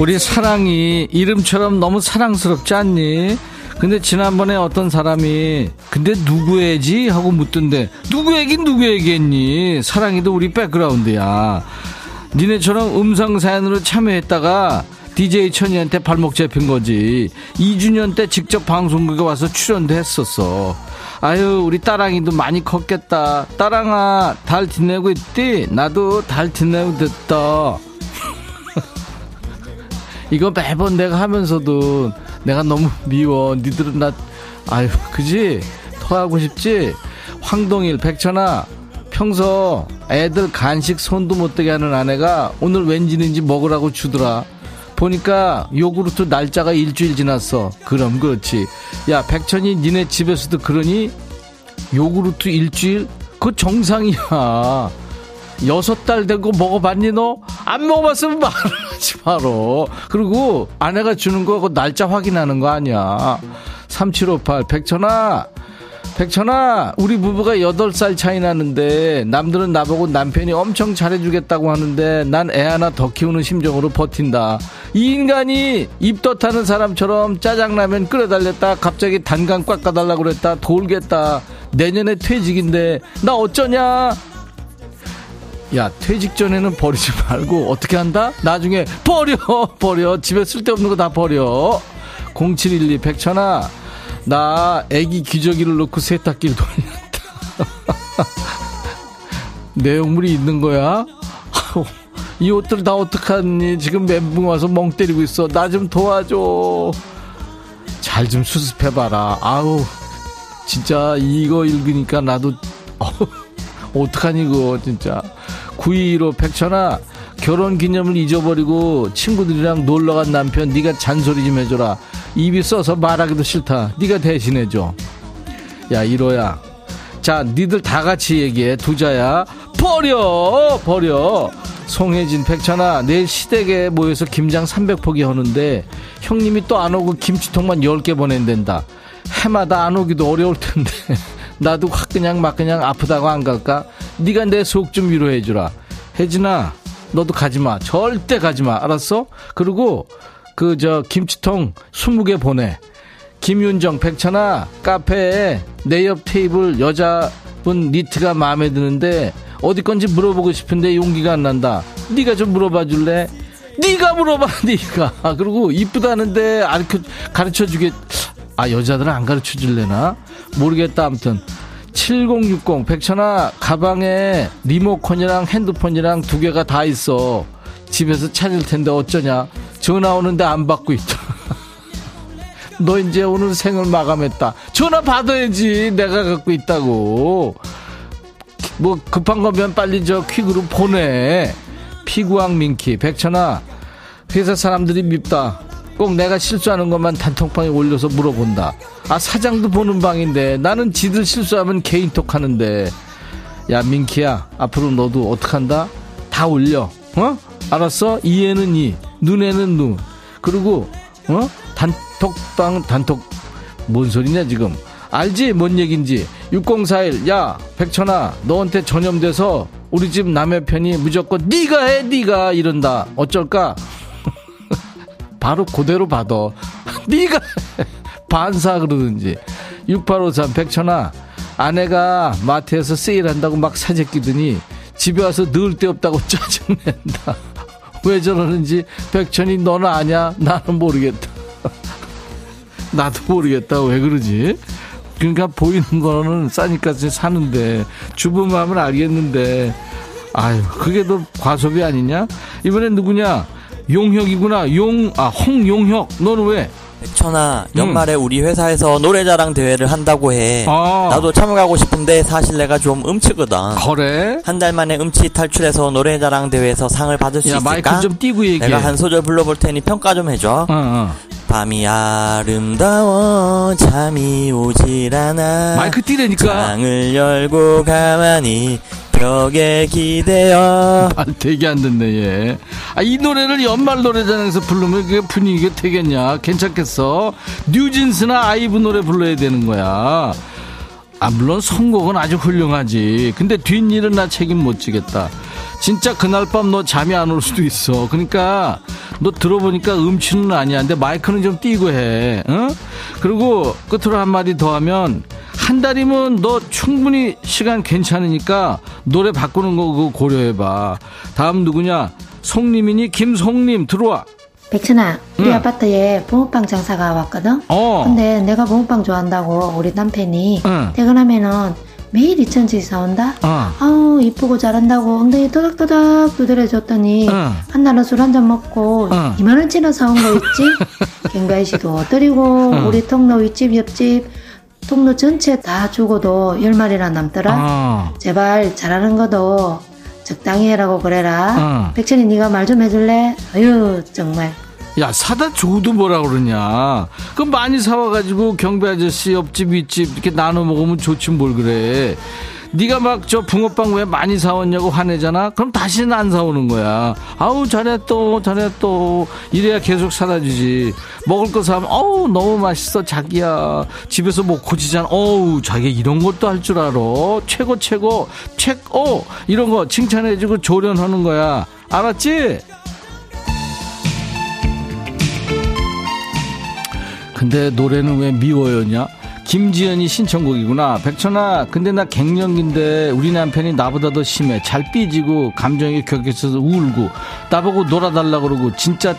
Speaker 1: 우리 사랑이 이름처럼 너무 사랑스럽지 않니? 근데 지난번에 어떤 사람이 근데 누구 애지? 하고 묻던데 누구 애긴 누구 애겠니? 사랑이도 우리 백그라운드야. 니네처럼 음성 사연으로 참여했다가 DJ 천이한테 발목 잡힌 거지. 2주년 때 직접 방송국에 와서 출연도 했었어. 아유 우리 따랑이도 많이 컸겠다 따랑아 달 지내고 있디? 나도 달 지내고 됐다 이거 매번 내가 하면서도 내가 너무 미워. 니들은 나, 아유, 그지? 토하고 싶지? 황동일, 백천아, 평소 애들 간식 손도 못 대게 하는 아내가 오늘 왠지는지 먹으라고 주더라. 보니까 요구르트 날짜가 일주일 지났어. 그럼 그렇지. 야, 백천이 니네 집에서도 그러니? 요구르트 일주일? 그 정상이야. 여섯 달 된 거 먹어봤니 너? 안 먹어봤으면 말하지 마로. 그리고 아내가 주는 거 그 날짜 확인하는 거 아니야. 3758 백천아 백천아 우리 부부가 8살 차이 나는데 남들은 나보고 남편이 엄청 잘해주겠다고 하는데 난 애 하나 더 키우는 심정으로 버틴다 이 인간이 입덧하는 사람처럼 짜장라면 끓여달랬다 갑자기 단간 꽉 까달라고 그랬다 돌겠다 내년에 퇴직인데 나 어쩌냐 야 퇴직 전에는 버리지 말고 어떻게 한다? 나중에 버려 버려. 집에 쓸데없는 거 다 버려. 0712 백천아 나 애기 기저귀를 넣고 세탁기를 돌렸다. 내용물이 있는 거야? 이 옷들 다 어떡하니? 지금 멘붕 와서 멍 때리고 있어. 나 좀 도와줘. 잘 좀 수습해봐라. 아우 진짜 이거 읽으니까 나도 어떡하니 이거 진짜. 925 백천아 결혼 기념을 잊어버리고 친구들이랑 놀러간 남편 네가 잔소리 좀 해줘라. 입이 써서 말하기도 싫다. 네가 대신해줘. 야 이로야. 자 니들 다 같이 얘기해. 두자야. 버려 버려. 송혜진 백천아 내일 시댁에 모여서 김장 300포기 하는데 형님이 또 안 오고 김치통만 10개 보낸댄다. 해마다 안 오기도 어려울 텐데 나도 확 그냥 막 그냥 아프다고 안 갈까? 네가 내 속 좀 위로해 주라. 혜진아, 너도 가지 마. 절대 가지 마. 알았어? 그리고 그 저 김치통 20개 보내. 김윤정, 백천아, 카페에 내 옆 테이블 여자분 니트가 마음에 드는데 어디 건지 물어보고 싶은데 용기가 안 난다. 네가 좀 물어봐 줄래? 네가 물어봐, 네가. 그리고 이쁘다는데 가르쳐 주겠. 아 여자들은 안 가르쳐 줄래나? 모르겠다 아무튼. 7060 백천아 가방에 리모컨이랑 핸드폰이랑 두 개가 다 있어. 집에서 찾을 텐데 어쩌냐? 전화 오는데 안 받고 있다. 너 이제 오늘 생을 마감했다. 전화 받아야지 내가 갖고 있다고. 뭐 급한 거면 빨리 저 퀵으로 보내. 피구왕 민키 백천아 회사 사람들이 밉다 꼭 내가 실수하는 것만 단톡방에 올려서 물어본다. 아, 사장도 보는 방인데 나는 지들 실수하면 개인톡 하는데. 야, 민키야, 앞으로 너도 어떡한다? 다 올려. 어? 알았어? 이에는 이, 눈에는 눈. 그리고, 어? 단톡방, 단톡, 뭔 소리냐, 지금. 알지? 뭔 얘긴지. 6041, 야, 백천아, 너한테 전염돼서 우리 집 남의 편이 무조건 네가 해, 네가 이런다. 어쩔까? 바로 그대로 받아. 네가 반사 그러든지. 6853 백천아 아내가 마트에서 세일한다고 막 사재끼더니 집에 와서 넣을 데 없다고 짜증낸다. 왜 저러는지 백천이 너는 아냐? 나는 모르겠다. 나도 모르겠다. 왜 그러지? 그러니까 보이는 거는 싸니까 사는데 주부 마음을 알겠는데 아유 그게 더 과소비 아니냐? 이번엔 누구냐? 용혁이구나. 용, 아, 홍용혁. 너는 왜?
Speaker 6: 백천아, 연말에 응. 우리 회사에서 노래자랑 대회를 한다고 해. 아. 나도 참가하고 싶은데 사실 내가 좀 음치거든.
Speaker 1: 그래?
Speaker 6: 한 달 만에 음치 탈출해서 노래자랑 대회에서 상을 받을 수 야, 있을까?
Speaker 1: 마이크 좀 띄고 얘기해.
Speaker 6: 내가 한 소절 불러볼 테니 평가 좀 해줘. 어, 어. 밤이 아름다워 잠이 오질 않아
Speaker 1: 마이크 띄라니까
Speaker 6: 창을 열고 가만히 벽에 기대어.
Speaker 1: 말 되게 안 듣네, 얘. 아, 이 노래를 연말 노래장에서 부르면 그게 분위기가 되겠냐? 괜찮겠어? 뉴진스나 아이브 노래 불러야 되는 거야. 아, 물론 선곡은 아주 훌륭하지. 근데 뒷일은 나 책임 못 지겠다. 진짜 그날 밤 너 잠이 안 올 수도 있어. 그러니까 너 들어보니까 음치는 아니야. 근데 마이크는 좀 띄고 해. 어? 그리고 끝으로 한마디 더 하면 한 달이면 너 충분히 시간 괜찮으니까 노래 바꾸는 거 그거 고려해봐. 다음 누구냐? 송님이니 김송님 들어와.
Speaker 7: 백천아, 우리 응. 아파트에 붕어빵 장사가 왔거든? 어. 근데 내가 붕어빵 좋아한다고 우리 남편이 응. 퇴근하면은 매일 2천씩 사온다? 어. 아우, 이쁘고 잘한다고 엉덩이 토닥토닥 두드려줬더니 어. 한 날은 술 한 잔 먹고 어. 2만 원치나 사온 거 있지? 갱가이씨도 드리고 어. 우리 통로 윗집 옆집 통로 전체 다 죽어도 10마리나 남더라. 어. 제발 잘하는 것도 적당히 해라고 그래라. 어. 백천이 네가 말 좀 해줄래? 아유 정말.
Speaker 1: 야 사다 줘도 뭐라 그러냐. 그럼 많이 사와가지고 경비 아저씨 옆집 윗집 이렇게 나눠 먹으면 좋지 뭘 그래. 네가 막 저 붕어빵 왜 많이 사왔냐고 화내잖아. 그럼 다시는 안 사오는 거야. 아우 잘했또 잘했또 이래야 계속 사다 주지. 먹을 거 사면 어우 너무 맛있어 자기야. 집에서 뭐 고치잖아. 어우 자기 이런 것도 할 줄 알아. 최고 최고 최고 이런 거 칭찬해주고 조련하는 거야. 알았지? 근데 노래는 왜 미워요냐? 김지연이 신청곡이구나. 백천아, 근데 나 갱년기인데 우리 남편이 나보다 더 심해. 잘 삐지고 감정이 격해져서 울고 나보고 놀아달라 그러고 진짜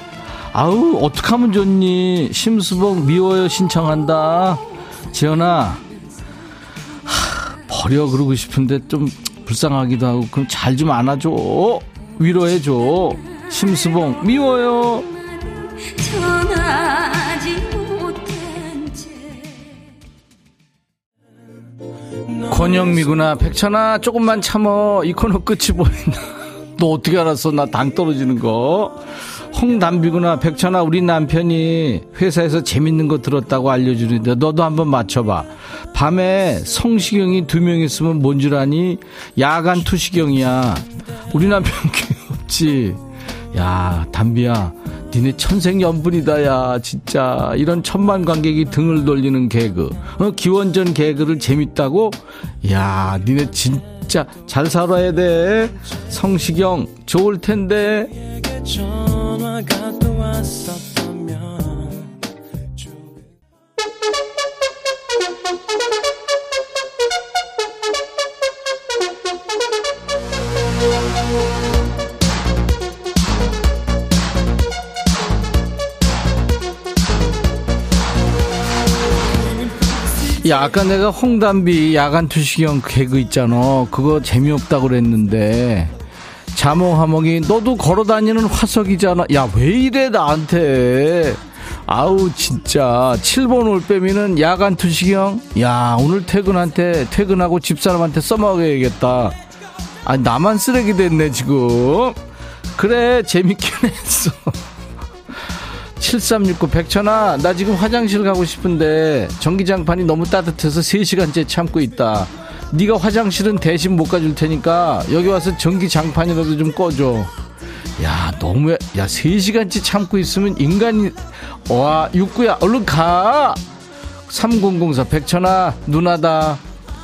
Speaker 1: 아우 어떡하면 좋니? 심수봉 미워요 신청한다. 지연아, 하, 버려 그러고 싶은데 좀 불쌍하기도 하고 그럼 잘 좀 안아줘. 위로해줘. 심수봉 미워요. 권영미구나. 백천아, 조금만 참어. 이 코너 끝이 보인다. 너 어떻게 알았어? 나 당 떨어지는 거. 홍담비구나. 백천아, 우리 남편이 회사에서 재밌는 거 들었다고 알려주는데 너도 한번 맞춰봐. 밤에 성시경이 두 명 있으면 뭔 줄 아니? 야간 투시경이야. 우리 남편 귀엽지? 야, 담비야. 니네 천생연분이다, 야, 진짜. 이런 천만 관객이 등을 돌리는 개그. 어, 기원전 개그를 재밌다고? 야, 니네 진짜 잘 살아야 돼. 성시경, 좋을 텐데. 야, 아까 내가 홍담비 야간 투시경 개그 있잖아. 그거 재미없다고 그랬는데. 자몽하몽이 너도 걸어다니는 화석이잖아. 야, 왜 이래 나한테. 아우 진짜 7번 올빼미는 야간 투시경 야 오늘 퇴근한테 퇴근하고 집사람한테 써먹어야겠다 아 나만 쓰레기 됐네 지금 그래 재밌긴 했어 7369 백천아 나 지금 화장실 가고 싶은데 전기장판이 너무 따뜻해서 3시간째 참고 있다. 네가 화장실은 대신 못 가줄 테니까 여기 와서 전기장판이라도 좀 꺼줘. 야 너무 야 3시간째 참고 있으면 인간이 와 육구야. 얼른 가. 3004 백천아 누나다.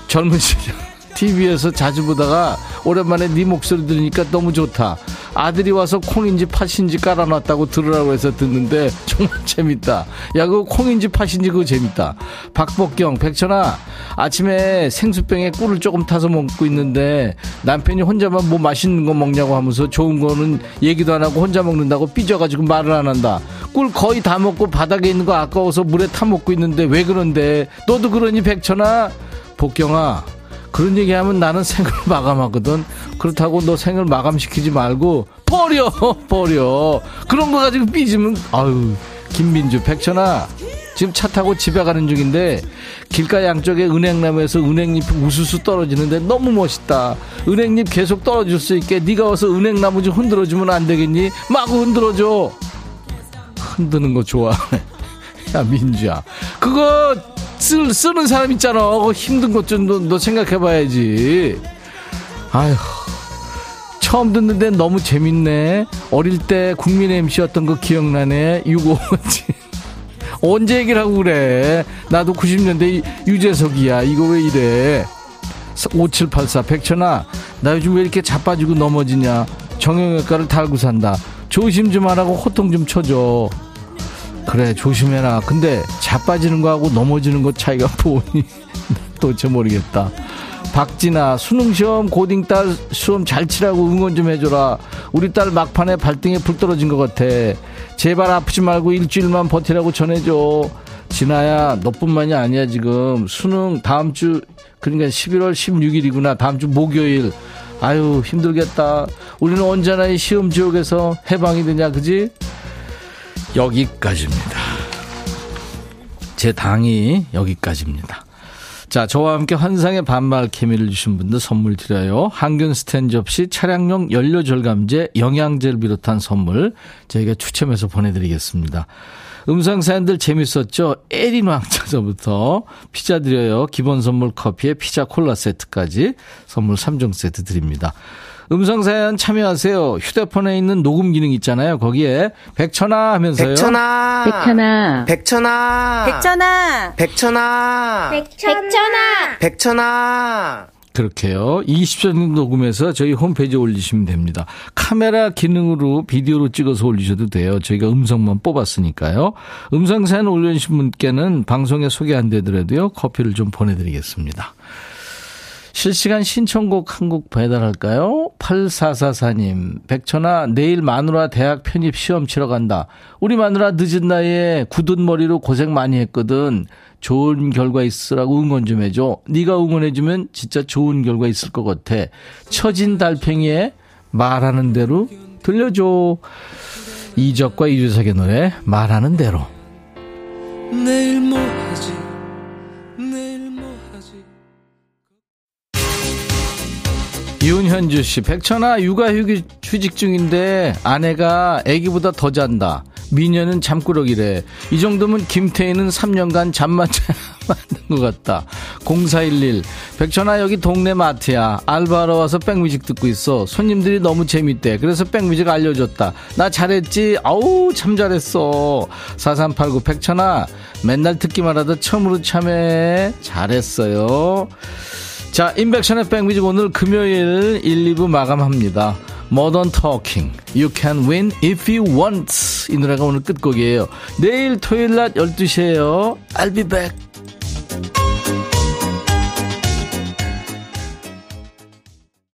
Speaker 1: 젊은 시절 TV에서 자주 보다가 오랜만에 네 목소리 들으니까 너무 좋다 아들이 와서 콩인지 팥인지 깔아놨다고 들으라고 해서 듣는데 정말 재밌다. 야, 그 콩인지 팥인지 그거 재밌다. 박복경, 백천아, 아침에 생수병에 꿀을 조금 타서 먹고 있는데 남편이 혼자만 뭐 맛있는 거 먹냐고 하면서 좋은 거는 얘기도 안 하고 혼자 먹는다고 삐져가지고 말을 안 한다. 꿀 거의 다 먹고 바닥에 있는 거 아까워서 물에 타 먹고 있는데 왜 그런데? 너도 그러니 백천아? 복경아, 그런 얘기하면 나는 생을 마감하거든. 그렇다고 너 생을 마감시키지 말고 버려 버려. 그런 거 가지고 삐지면 아유 김민주 백천아 지금 차 타고 집에 가는 중인데 길가 양쪽에 은행나무에서 은행잎이 우수수 떨어지는데 너무 멋있다. 은행잎 계속 떨어질 수 있게 네가 와서 은행나무 좀 흔들어주면 안 되겠니? 마구 흔들어줘. 흔드는 거 좋아해. 야 민주야 그거 쓰, 쓰는 사람 있잖아. 그 힘든 것좀너 생각해봐야지. 아휴. 처음 듣는데 너무 재밌네. 어릴 때 국민 MC였던 거 기억나네. 유고지. 언제 얘기를 하고 그래. 나도 90년대 유재석이야. 이거 왜 이래. 5784 백천아 나 요즘 왜 이렇게 자빠지고 넘어지냐 정형외과를 달고 산다 조심 좀 하라고 호통 좀 쳐줘 그래 조심해라. 근데 자빠지는 거하고 넘어지는 거 차이가 뭐니 도대체 모르겠다. 박진아 수능시험 고딩딸 수험 잘 치라고 응원 좀 해줘라. 우리 딸 막판에 발등에 불 떨어진 것 같아. 제발 아프지 말고 일주일만 버티라고 전해줘. 진아야 너뿐만이 아니야 지금. 수능 다음 주 그러니까 11월 16일이구나. 다음 주 목요일. 아유 힘들겠다. 우리는 언제나 이 시험 지옥에서 해방이 되냐 그지 여기까지입니다. 제 당이 여기까지입니다. 자, 저와 함께 환상의 반말 케미를 주신 분들 선물 드려요. 항균 스탠 접시 차량용 연료 절감제 영양제를 비롯한 선물 저희가 추첨해서 보내드리겠습니다. 음성 사연들 재밌었죠? 에린 왕차서부터 피자 드려요. 기본 선물 커피에 피자 콜라 세트까지 선물 3종 세트 드립니다. 음성 사연 참여하세요. 휴대폰에 있는 녹음 기능 있잖아요. 거기에 백천아 하면서요.
Speaker 4: 백천아.
Speaker 5: 백천아.
Speaker 4: 백천아.
Speaker 5: 백천아.
Speaker 4: 백천아.
Speaker 8: 백천아.
Speaker 4: 백천아.
Speaker 1: 그렇게요. 20분 녹음해서 저희 홈페이지에 올리시면 됩니다. 카메라 기능으로 비디오로 찍어서 올리셔도 돼요. 저희가 음성만 뽑았으니까요. 음성 사연 올려주신 분께는 방송에 소개 안 되더라도요. 커피를 좀 보내드리겠습니다. 실시간 신청곡 한 곡 배달할까요? 8444님, 백천아, 내일 마누라 대학 편입 시험 치러 간다. 우리 마누라 늦은 나이에 굳은 머리로 고생 많이 했거든. 좋은 결과 있으라고 응원 좀 해줘. 네가 응원해주면 진짜 좋은 결과 있을 것 같아. 처진 달팽이에 말하는 대로 들려줘. 이적과 이주석의 노래 말하는 대로. 내일 뭐 하지? 윤현주 씨, 백천아 육아휴직 휴직 중인데 아내가 아기보다 더 잔다. 미녀는 잠꾸러기래. 이 정도면 김태희는 3년간 잠만 자는 것 같다. 0411. 백천아, 여기 동네 마트야. 알바하러 와서 백뮤직 듣고 있어. 손님들이 너무 재밌대. 그래서 백뮤직 알려줬다. 나 잘했지? 아우, 참 잘했어. 4389. 백천아, 맨날 듣기만 하다 처음으로 참여해. 잘했어요. 자, 인백션의 백뮤직 오늘 금요일 1, 2부 마감합니다. Modern Talking, You Can Win If You Want 이 노래가 오늘 끝곡이에요. 내일 토요일 낮 12시에요. I'll be back.